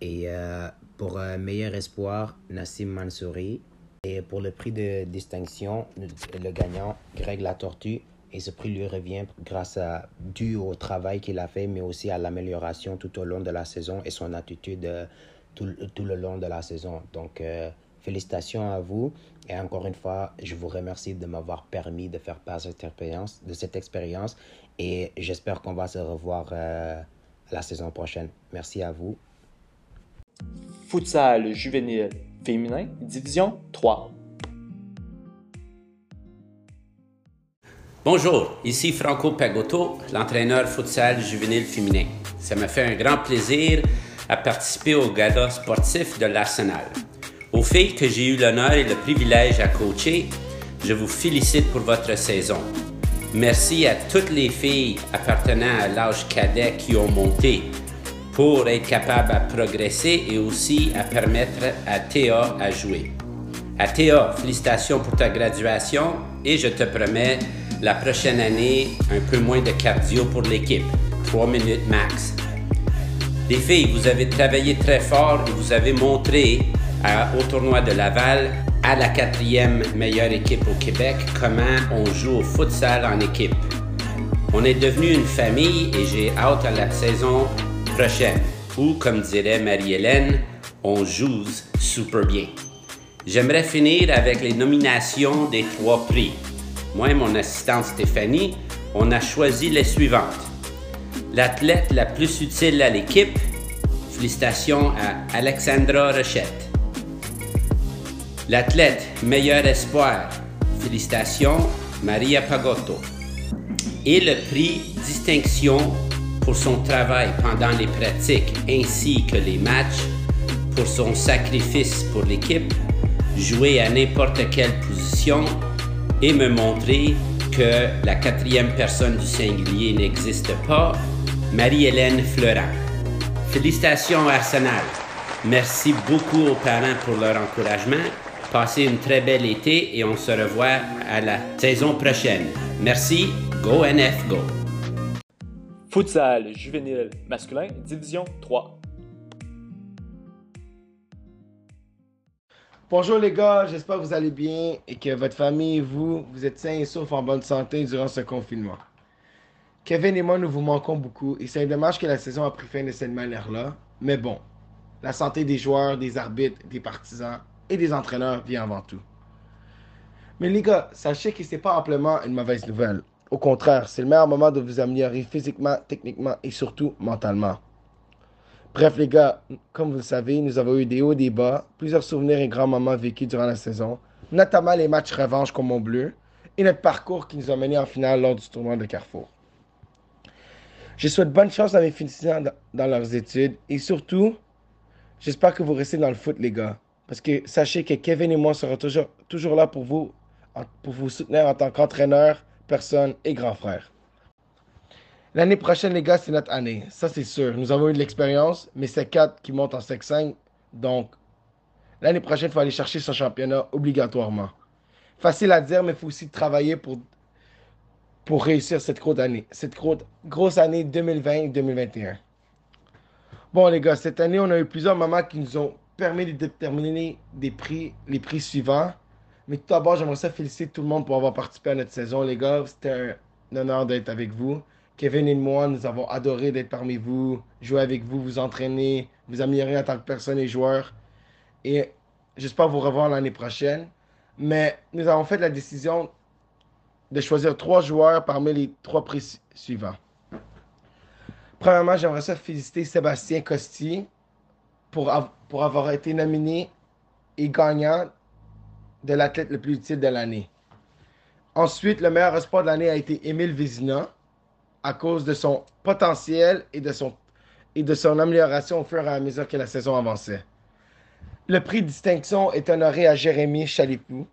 Et euh, pour un meilleur espoir, Nassim Mansouri. Et pour le prix de distinction, le gagnant, Greg Latortue. Et ce prix lui revient grâce à, dû au travail qu'il a fait, mais aussi à l'amélioration tout au long de la saison et son attitude euh, tout, tout, le long de la saison. Donc, euh, félicitations à vous. Et encore une fois, je vous remercie de m'avoir permis de faire part de cette expérience, de cette expérience et j'espère qu'on va se revoir euh, la saison prochaine. Merci à vous.
Futsal juvénile féminin, division 3.
Bonjour, ici Franco Pagotto, l'entraîneur futsal juvénile féminin. Ça me fait un grand plaisir à participer au gala sportif de l'Arsenal. Aux filles que j'ai eu l'honneur et le privilège à coacher, je vous félicite pour votre saison. Merci à toutes les filles appartenant à l'âge cadet qui ont monté pour être capables à progresser et aussi à permettre à Théa à jouer. À Théa, félicitations pour ta graduation et je te promets la prochaine année un peu moins de cardio pour l'équipe. 3 minutes max. Les filles, vous avez travaillé très fort et vous avez montré au tournoi de Laval, à la quatrième meilleure équipe au Québec, comment on joue au futsal en équipe. On est devenu une famille et j'ai hâte à la saison prochaine, où, comme dirait Marie-Hélène, on joue super bien. J'aimerais finir avec les nominations des trois prix. Moi et mon assistante Stéphanie, on a choisi les suivantes. L'athlète la plus utile à l'équipe, félicitations à Alexandra Rochette. L'athlète meilleur espoir, félicitations Maria Pagotto. Et le prix distinction pour son travail pendant les pratiques ainsi que les matchs, pour son sacrifice pour l'équipe, jouer à n'importe quelle position et me montrer que la quatrième personne du singulier n'existe pas, Marie-Hélène Fleurant. Félicitations Arsenal. Merci beaucoup aux parents pour leur encouragement. Passez une très belle été et on se revoit à la saison prochaine. Merci. Go NF Go.
Futsal juvénile masculin, division 3.
Bonjour les gars, j'espère que vous allez bien et que votre famille et vous, vous êtes sains et saufs en bonne santé durant ce confinement. Kevin et moi, nous vous manquons beaucoup et c'est dommage que la saison a pris fin de cette manière-là. Mais bon, la santé des joueurs, des arbitres, des partisans et des entraîneurs vient avant tout. Mais les gars, sachez que ce n'est pas amplement une mauvaise nouvelle. Au contraire, c'est le meilleur moment de vous améliorer physiquement, techniquement et surtout mentalement. Bref, les gars, comme vous le savez, nous avons eu des hauts, des bas, plusieurs souvenirs et grands moments vécus durant la saison, notamment les matchs revanche comme Mont Bleu et notre parcours qui nous a menés en finale lors du tournoi de Carrefour. Je souhaite bonne chance à mes finissants dans leurs études et surtout, j'espère que vous restez dans le foot, les gars. Parce que sachez que Kevin et moi serons toujours, toujours là pour vous, pour vous soutenir en tant qu'entraîneur, personne et grand frère. L'année prochaine, les gars, c'est notre année. Ça, c'est sûr. Nous avons eu de l'expérience, mais c'est 4 qui montent en Sec 5. Donc, l'année prochaine, il faut aller chercher son championnat obligatoirement. Facile à dire, mais il faut aussi travailler pour, pour réussir cette grosse année. Cette grosse année 2020-2021. Bon, les gars, cette année, on a eu plusieurs moments qui nous ont permis de déterminer des prix, les prix suivants. Mais tout d'abord, j'aimerais ça féliciter tout le monde pour avoir participé à notre saison, les gars. C'était un honneur d'être avec vous. Kevin et moi, nous avons adoré d'être parmi vous, jouer avec vous, vous entraîner, vous améliorer en tant que personne et joueur. Et j'espère vous revoir l'année prochaine. Mais nous avons fait la décision de choisir trois joueurs parmi les trois prix suivants. Premièrement, j'aimerais ça féliciter Sébastien Costi pour, avoir été nominé et gagnant de l'athlète le plus utile de l'année. Ensuite, le meilleur espoir de l'année a été Émile Vézina à cause de son potentiel et de son, amélioration au fur et à mesure que la saison avançait. Le prix de distinction est honoré à Jérémy Chalipou.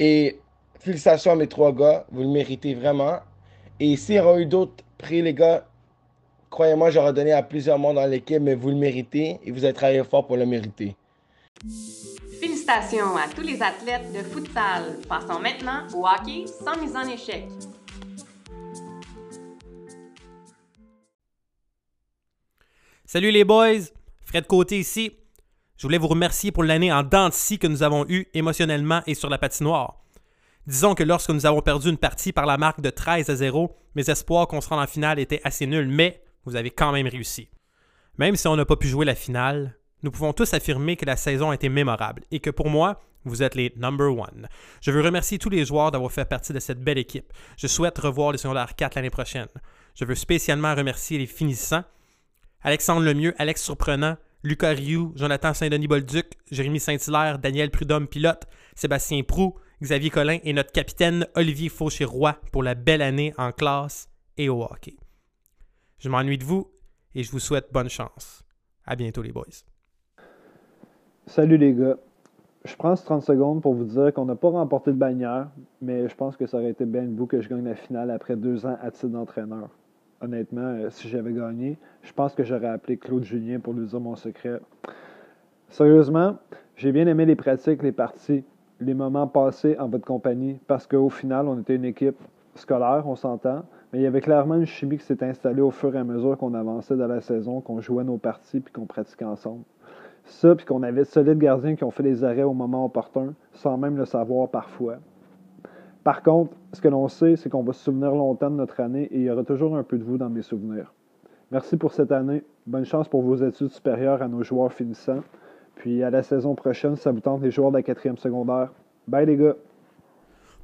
Et félicitations à mes trois gars, vous le méritez vraiment. Et s'il y aura eu d'autres prix, les gars, croyez-moi, j'aurais donné à plusieurs mondes dans l'équipe, mais vous le méritez et vous avez travaillé fort pour le mériter.
Félicitations à tous les athlètes de futsal. Passons maintenant au hockey sans mise en échec.
Salut les boys, Fred Côté ici. Je voulais vous remercier pour l'année en dents que nous avons eue émotionnellement et sur la patinoire. Disons que lorsque nous avons perdu une partie par la marque de 13 à 0, mes espoirs qu'on se rende en finale étaient assez nuls, mais vous avez quand même réussi. Même si on n'a pas pu jouer la finale, nous pouvons tous affirmer que la saison a été mémorable et que pour moi, vous êtes les number one. Je veux remercier tous les joueurs d'avoir fait partie de cette belle équipe. Je souhaite revoir les secondaires 4 l'année prochaine. Je veux spécialement remercier les finissants Alexandre Lemieux, Alex Surprenant, Lucas Rioux, Jonathan Saint-Denis-Bolduc, Jérémy Saint-Hilaire, Daniel Prudhomme, pilote, Sébastien Prou, Xavier Collin et notre capitaine Olivier Fauché-Roy pour la belle année en classe et au hockey. Je m'ennuie de vous et je vous souhaite bonne chance. À bientôt les boys.
Salut les gars. Je prends 30 secondes pour vous dire qu'on n'a pas remporté de bannière, mais je pense que ça aurait été bien beau que je gagne la finale après deux ans à titre d'entraîneur honnêtement, euh, si j'avais gagné, je pense que j'aurais appelé Claude Julien pour lui dire mon secret. Sérieusement, j'ai bien aimé les pratiques, les parties, les moments passés en votre compagnie, parce qu'au final, on était une équipe scolaire, on s'entend, Mais il y avait clairement une chimie qui s'est installée au fur et à mesure qu'on avançait dans la saison, qu'on jouait nos parties puis qu'on pratiquait ensemble. Ça, puis qu'on avait de solides gardiens qui ont fait les arrêts au moment opportun, sans même le savoir parfois. Par contre, ce que l'on sait, c'est qu'on va se souvenir longtemps de notre année et il y aura toujours un peu de vous dans mes souvenirs. Merci pour cette année. Bonne chance pour vos études supérieures à nos joueurs finissants. Puis à la saison prochaine, ça vous tente les joueurs de la quatrième secondaire. Bye les gars!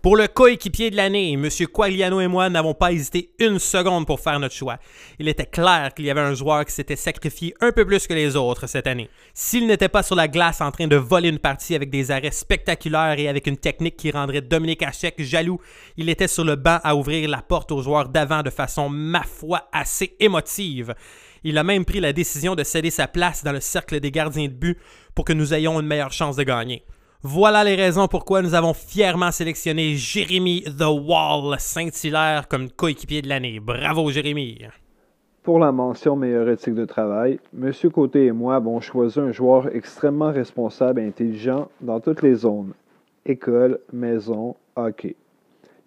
Pour le coéquipier de l'année, M. Quagliano et moi n'avons pas hésité une seconde pour faire notre choix. Il était clair qu'il y avait un joueur qui s'était sacrifié un peu plus que les autres cette année. S'il n'était pas sur la glace en train de voler une partie avec des arrêts spectaculaires et avec une technique qui rendrait Dominique Hachek jaloux, il était sur le banc à ouvrir la porte aux joueurs d'avant de façon, ma foi, assez émotive. Il a même pris la décision de céder sa place dans le cercle des gardiens de but pour que nous ayons une meilleure chance de gagner. Voilà les raisons pourquoi nous avons fièrement sélectionné Jérémy The Wall Saint-Hilaire comme coéquipier de l'année. Bravo Jérémy!
Pour la mention meilleure éthique de travail, M. Côté et moi avons choisi un joueur extrêmement responsable et intelligent dans toutes les zones école, maison, hockey.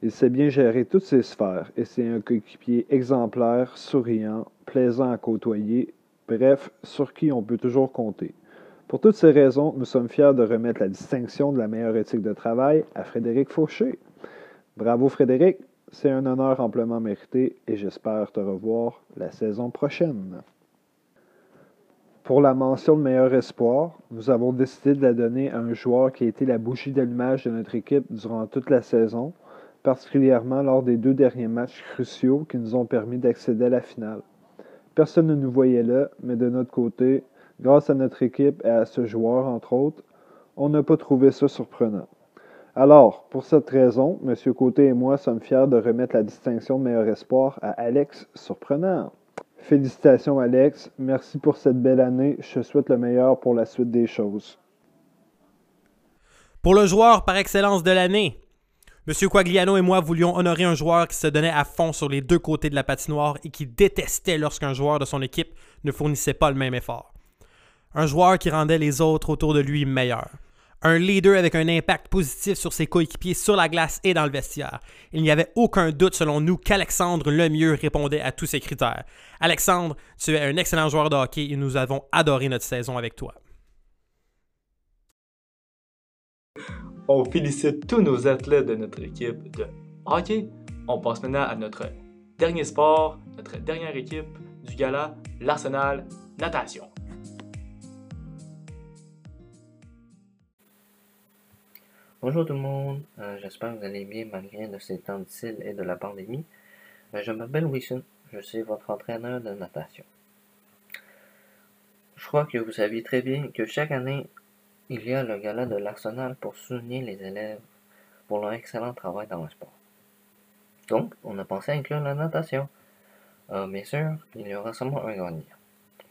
Il sait bien gérer toutes ses sphères et c'est un coéquipier exemplaire, souriant, plaisant à côtoyer, bref, sur qui on peut toujours compter. Pour toutes ces raisons, nous sommes fiers de remettre la distinction de la meilleure éthique de travail à Frédéric Fauché. Bravo Frédéric, c'est un honneur amplement mérité et j'espère te revoir la saison prochaine. Pour la mention de meilleur espoir, nous avons décidé de la donner à un joueur qui a été la bougie d'allumage de notre équipe durant toute la saison, particulièrement lors des deux derniers matchs cruciaux qui nous ont permis d'accéder à la finale. Personne ne nous voyait là, mais de notre côté, Grâce à notre équipe et à ce joueur, entre autres, on n'a pas trouvé ça surprenant. Alors, pour cette raison, M. Côté et moi sommes fiers de remettre la distinction de meilleur espoir à Alex Surprenant. Félicitations Alex, merci pour cette belle année, je te souhaite le meilleur pour la suite des choses.
Pour le joueur par excellence de l'année, M. Quagliano et moi voulions honorer un joueur qui se donnait à fond sur les deux côtés de la patinoire et qui détestait lorsqu'un joueur de son équipe ne fournissait pas le même effort. Un joueur qui rendait les autres autour de lui meilleurs. Un leader avec un impact positif sur ses coéquipiers sur la glace et dans le vestiaire. Il n'y avait aucun doute selon nous qu'Alexandre Lemieux répondait à tous ces critères. Alexandre, tu es un excellent joueur de hockey et nous avons adoré notre saison avec toi.
On félicite tous nos athlètes de notre équipe de hockey. On passe maintenant à notre dernier sport, notre dernière équipe du gala, l'Arsenal Natation.
Bonjour tout le monde, euh, j'espère que vous allez bien malgré de ces temps difficiles et de la pandémie. Euh, je m'appelle Wilson, je suis votre entraîneur de natation. Je crois que vous saviez très bien que chaque année, il y a le gala de l'Arsenal pour souligner les élèves pour leur excellent travail dans le sport. Donc, on a pensé à inclure la natation. Euh, bien sûr, il y aura seulement un gagnant.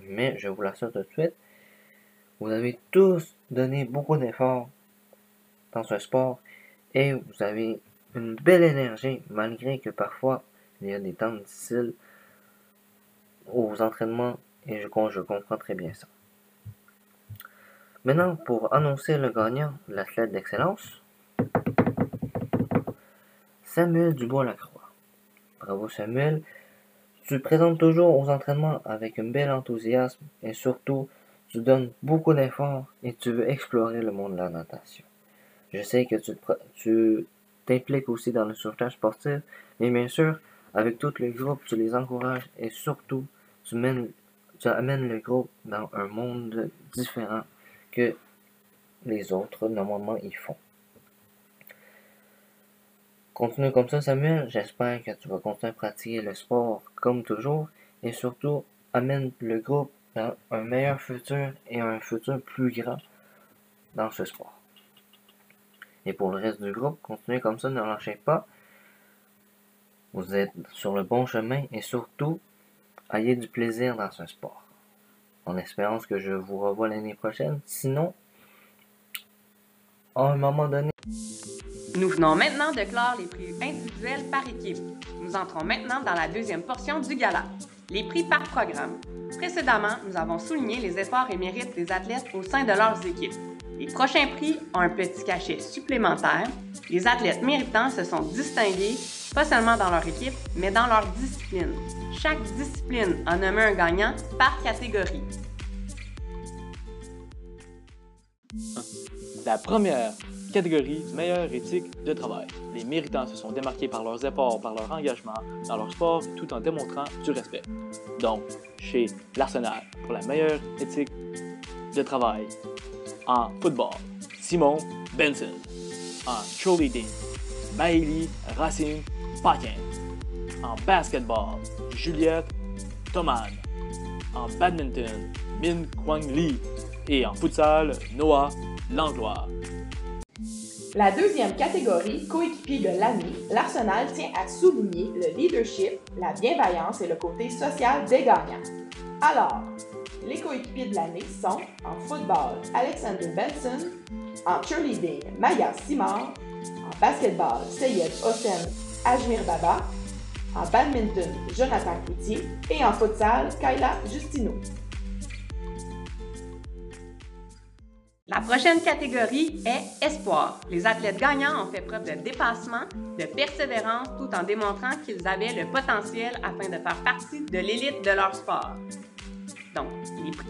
Mais je vous l'assure tout de suite, vous avez tous donné beaucoup d'efforts dans ce sport et vous avez une belle énergie malgré que parfois il y a des temps difficiles aux entraînements et je, comprends très bien ça. Maintenant, pour annoncer le gagnant, l'athlète d'excellence, Samuel Dubois-Lacroix. Bravo Samuel, tu te présentes toujours aux entraînements avec un bel enthousiasme et surtout, tu donnes beaucoup d'efforts et tu veux explorer le monde de la natation. Je sais que tu t'impliques aussi dans le sauvetage sportif, mais bien sûr, avec tout le groupe, tu les encourages et surtout, tu, mènes, tu amènes le groupe dans un monde différent que les autres, normalement, ils font. Continue comme ça, Samuel. J'espère que tu vas continuer à pratiquer le sport comme toujours et surtout, amène le groupe dans un meilleur futur et un futur plus grand dans ce sport. Et pour le reste du groupe, continuez comme ça, ne lâchez pas. Vous êtes sur le bon chemin et surtout, ayez du plaisir dans ce sport. En espérant que je vous revois l'année prochaine. Sinon, à un moment donné.
Nous venons maintenant de clore les prix individuels par équipe. Nous entrons maintenant dans la deuxième portion du gala, les prix par programme. Précédemment, nous avons souligné les efforts et mérites des athlètes au sein de leurs équipes. Les prochains prix ont un petit cachet supplémentaire. Les athlètes méritants se sont distingués, pas seulement dans leur équipe, mais dans leur discipline. Chaque discipline a nommé un gagnant par catégorie.
La première catégorie meilleure éthique de travail. Les méritants se sont démarqués par leurs efforts, par leur engagement dans leur sport, tout en démontrant du respect. Donc, chez l'Arsenal, pour la meilleure éthique de travail, en football, Simon Benson. En cheerleading, Maëlie Racine Paquin. En basketball, Juliette Thoman. En badminton, Min Kwang Lee. Et en futsal, Noah Langlois.
La deuxième catégorie, coéquipier de l'année, l'Arsenal tient à souligner le leadership, la bienveillance et le côté social des gagnants. Alors, les coéquipiers de l'année sont en football Alexander Benson, en cheerleading Maya Simard, en basketball Seyed Hossein Ajmir Baba, en badminton Jonathan Coutier et en futsal Kayla Justino. La prochaine catégorie est Espoir. Les athlètes gagnants ont fait preuve de dépassement, de persévérance tout en démontrant qu'ils avaient le potentiel afin de faire partie de l'élite de leur sport. Donc, les prix.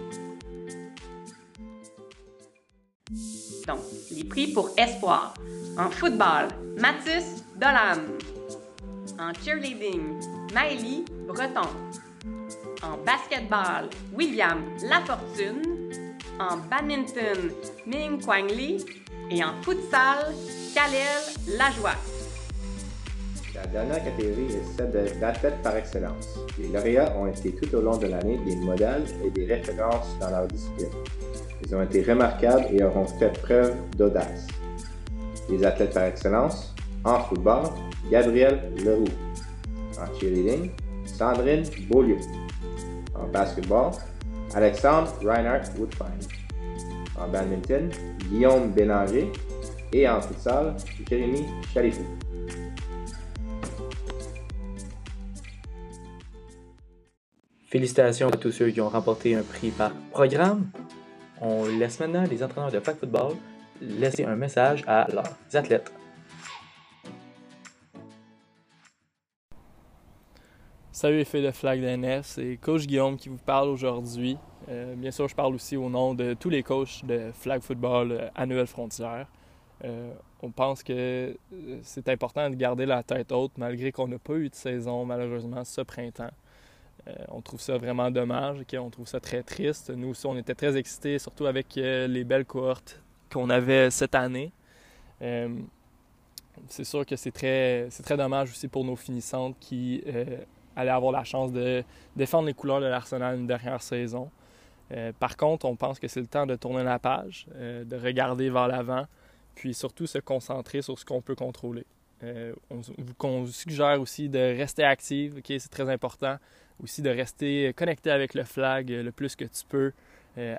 Donc, les prix pour Espoir. En football, Mathis Dolan. En cheerleading, Maëlie Breton. En basketball, William Lafortune en badminton Ming Kwang Lee et en futsal Kalel Lajoie.
La dernière catégorie est celle d'athlètes par excellence. Les lauréats ont été tout au long de l'année des modèles et des références dans leur discipline. Ils ont été remarquables et auront fait preuve d'audace. Les athlètes par excellence, en football, Gabriel Leroux. En cheerleading, Sandrine Beaulieu. En basketball, Alexandre Reinhardt Woodfine. En badminton, Guillaume Bélanger. Et en futsal, Jérémy Chalifou.
Félicitations à tous ceux qui ont remporté un prix par programme. On laisse maintenant les entraîneurs de flag football laisser un message à leurs athlètes.
Salut les filles de Flag DNF, c'est Coach Guillaume qui vous parle aujourd'hui. Euh, bien sûr, je parle aussi au nom de tous les coachs de Flag Football euh, à Nouvelle-Frontière. Euh, on pense que c'est important de garder la tête haute malgré qu'on n'a pas eu de saison malheureusement ce printemps. On trouve ça vraiment dommage, on trouve ça très triste. Nous aussi, on était très excités, surtout avec les belles cohortes qu'on avait cette année. c'est sûr que c'est très, dommage aussi pour nos finissantes qui aller avoir la chance de défendre les couleurs de l'Arsenal une dernière saison. Euh, par contre, on pense que c'est le temps de tourner la page, euh, de regarder vers l'avant, puis surtout se concentrer sur ce qu'on peut contrôler. Euh, on, vous suggère aussi de rester active, c'est très important. Aussi de rester connecté avec le flag le plus que tu peux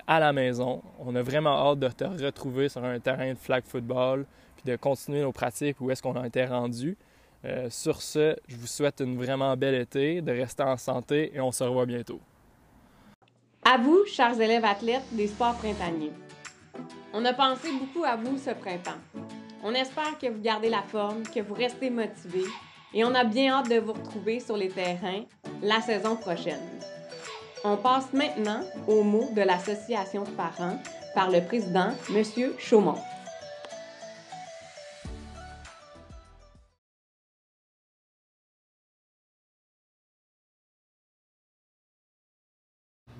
à la maison. On a vraiment hâte de te retrouver sur un terrain de flag football, puis de continuer nos pratiques où est-ce qu'on a été rendu. Euh, sur ce, je vous souhaite une vraiment belle été, de rester en santé et on se revoit bientôt.
À vous, chers élèves athlètes des sports printaniers. On a pensé beaucoup à vous ce printemps. On espère que vous gardez la forme, que vous restez motivés et on a bien hâte de vous retrouver sur les terrains la saison prochaine. On passe maintenant au mot de l'association de parents par le président, M. Chaumont.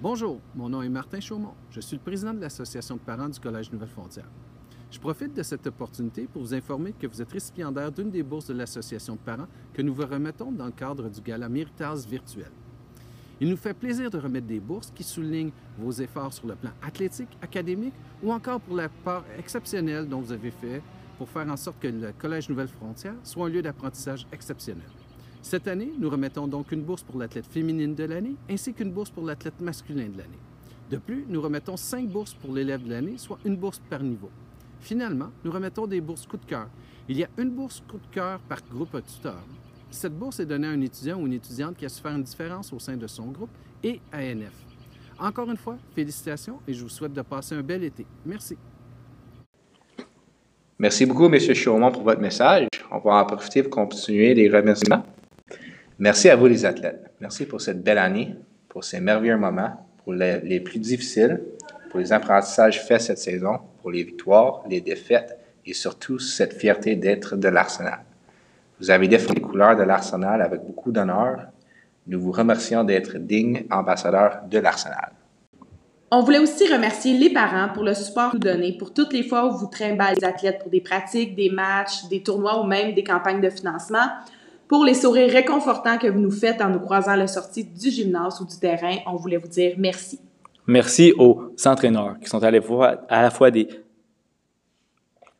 Bonjour, mon nom est Martin Chaumont. Je suis le président de l'Association de parents du Collège Nouvelle-Frontière. Je profite de cette opportunité pour vous informer que vous êtes récipiendaire d'une des bourses de l'Association de parents que nous vous remettons dans le cadre du Gala Méritage virtuel. Il nous fait plaisir de remettre des bourses qui soulignent vos efforts sur le plan athlétique, académique ou encore pour la part exceptionnelle dont vous avez fait pour faire en sorte que le Collège Nouvelle-Frontière soit un lieu d'apprentissage exceptionnel. Cette année, nous remettons donc une bourse pour l'athlète féminine de l'année ainsi qu'une bourse pour l'athlète masculin de l'année. De plus, nous remettons cinq bourses pour l'élève de l'année, soit une bourse par niveau. Finalement, nous remettons des bourses coup de cœur. Il y a une bourse coup de cœur par groupe tuteur. Cette bourse est donnée à un étudiant ou une étudiante qui a su faire une différence au sein de son groupe et à NF. Encore une fois, félicitations et je vous souhaite de passer un bel été. Merci.
Merci beaucoup, M. Chaumont, pour votre message. On va en profiter pour continuer les remerciements. Merci à vous, les athlètes. Merci pour cette belle année, pour ces merveilleux moments, pour les, les plus difficiles, pour les apprentissages faits cette saison, pour les victoires, les défaites et surtout cette fierté d'être de l'Arsenal. Vous avez défendu les couleurs de l'Arsenal avec beaucoup d'honneur. Nous vous remercions d'être dignes ambassadeurs de l'Arsenal.
On voulait aussi remercier les parents pour le support que vous donnez, pour toutes les fois où vous trimballez les athlètes pour des pratiques, des matchs, des tournois ou même des campagnes de financement, pour les sourires réconfortants que vous nous faites en nous croisant à la sortie du gymnase ou du terrain. On voulait vous dire merci.
Merci aux entraîneurs qui sont à la fois, à la fois des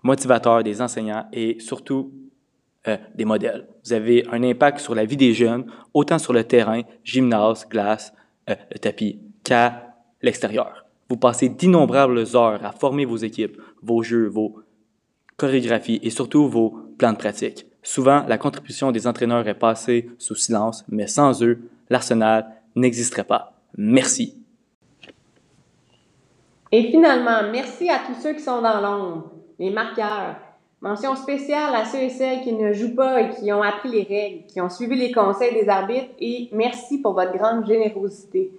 motivateurs, des enseignants et surtout euh, des modèles. Vous avez un impact sur la vie des jeunes, autant sur le terrain, gymnase, glace, euh, le tapis, qu'à l'extérieur. Vous passez d'innombrables heures à former vos équipes, vos jeux, vos chorégraphies et surtout vos plans de pratique. Souvent, la contribution des entraîneurs est passée sous silence, mais sans eux, l'Arsenal n'existerait pas. Merci.
Et finalement, merci à tous ceux qui sont dans l'ombre, les marqueurs. Mention spéciale à ceux et celles qui ne jouent pas et qui ont appris les règles, qui ont suivi les conseils des arbitres et merci pour votre grande générosité.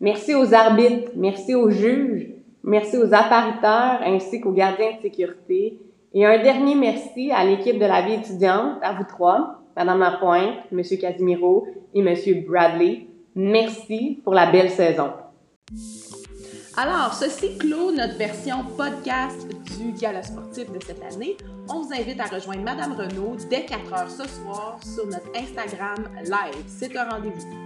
Merci aux arbitres, merci aux juges, merci aux appariteurs ainsi qu'aux gardiens de sécurité. Et un dernier merci à l'équipe de la vie étudiante, à vous trois, Madame Lapointe, Monsieur Casimiro et Monsieur Bradley. Merci pour la belle saison.
Alors, ceci clôt notre version podcast du gala sportif de cette année. On vous invite à rejoindre Madame Renaud dès 4 heures ce soir sur notre Instagram live. C'est un rendez-vous.